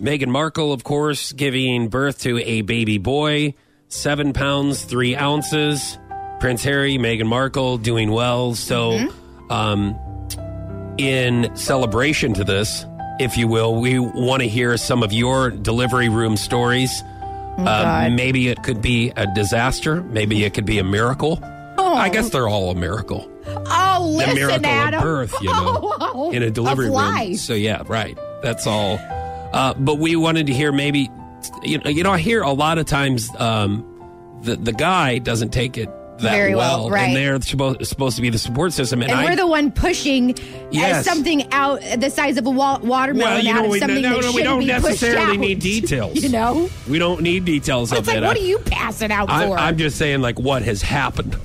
Meghan Markle, of course, giving birth to a baby boy, seven pounds, three ounces. Prince Harry, Meghan Markle doing well. So, um, in celebration to this, if you will, we want to hear some of your delivery room stories. Uh, maybe it could be a disaster. Maybe it could be a miracle. I guess they're all a miracle. Oh, The listen, miracle Adam. of birth, you know, Oh, in a delivery room. So yeah, right. That's all. Uh, but we wanted to hear maybe, you know, you know, I hear a lot of times um, the the guy doesn't take it that Very well, right. and they're supposed supposed to be the support system, and, And I, we're the one pushing Yes. something out the size of a wa- watermelon well, you out of we, something no, that no, we shouldn't don't be necessarily out. need details. You know, we don't need details it's of like, it. what I- are you passing out I, for? I'm just saying, like, what has happened.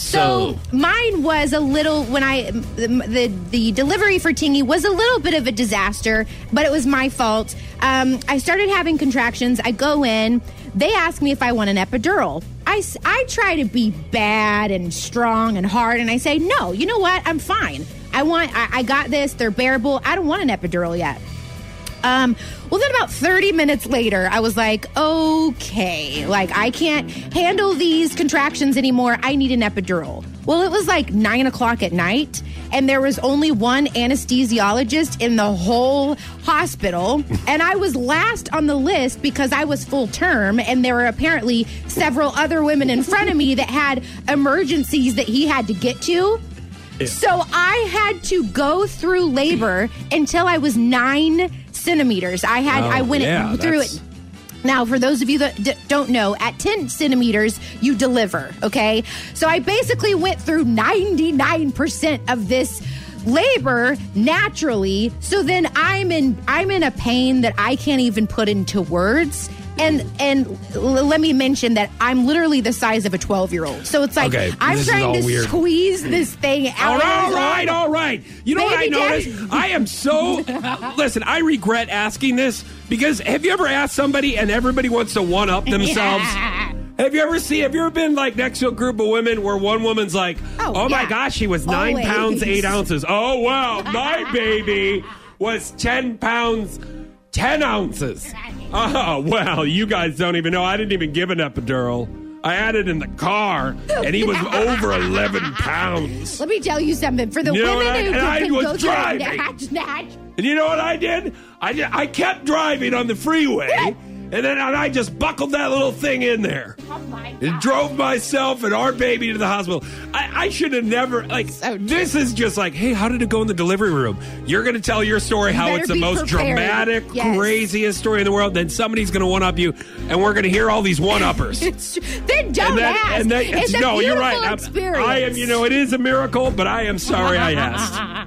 So mine was a little when I the the, the delivery for Tingy was a little bit of a disaster, but it was my fault. Um, I started having contractions. I go in. They ask me if I want an epidural. I, I try to be bad and strong and hard, and I say no. You know what? I'm fine. I want. I, I got this. They're bearable. I don't want an epidural yet. Um, well, then about 30 minutes later, I was like, okay, like I can't handle these contractions anymore. I need an epidural. Well, it was like nine o'clock at night, and there was only one anesthesiologist in the whole hospital. and I was last on the list because I was full term, and there were apparently several other women in front of me that had emergencies that he had to get to. So I had to go through labor until I was nine centimeters. I had Oh, I went yeah, through it. Now, for those of you that d- don't know, at 10 centimeters, you deliver, okay? So I basically went through 99% of this labor naturally. So then I'm in I'm in a pain that I can't even put into words. And and l- let me mention that I'm literally the size of a 12 year old. So it's like Okay, I'm trying to weird. squeeze this thing out. all right, all right. You know what I Baby daddy. I am so. listen, I regret asking this because have you ever asked somebody and everybody wants to one up themselves? Have you ever seen? Have you ever been like next to a group of women where one woman's like, Oh, "Oh, my gosh, she was nine Always. pounds eight ounces. Oh wow, my baby was ten pounds ten ounces. Oh well, you guys don't even know. I didn't even give an epidural. I had it in the car, and he was over eleven pounds. Let me tell you something. For the You know women what who and I can was go driving. natch, natch, And you know what I did? I did, I kept driving on the freeway, and then I just buckled that little thing in there. oh my And God. drove myself and our baby to the hospital. I, I should have never like. So this is just like, hey, how did it go in the delivery room? You're going to tell your story how it's the most prepared. dramatic, Yes. craziest story in the world. Then somebody's going to one up you, and we're going to hear all these one uppers. Then don't and ask. and that, it's a no, you're right. I am, you know, it is a miracle, but I am sorry I asked.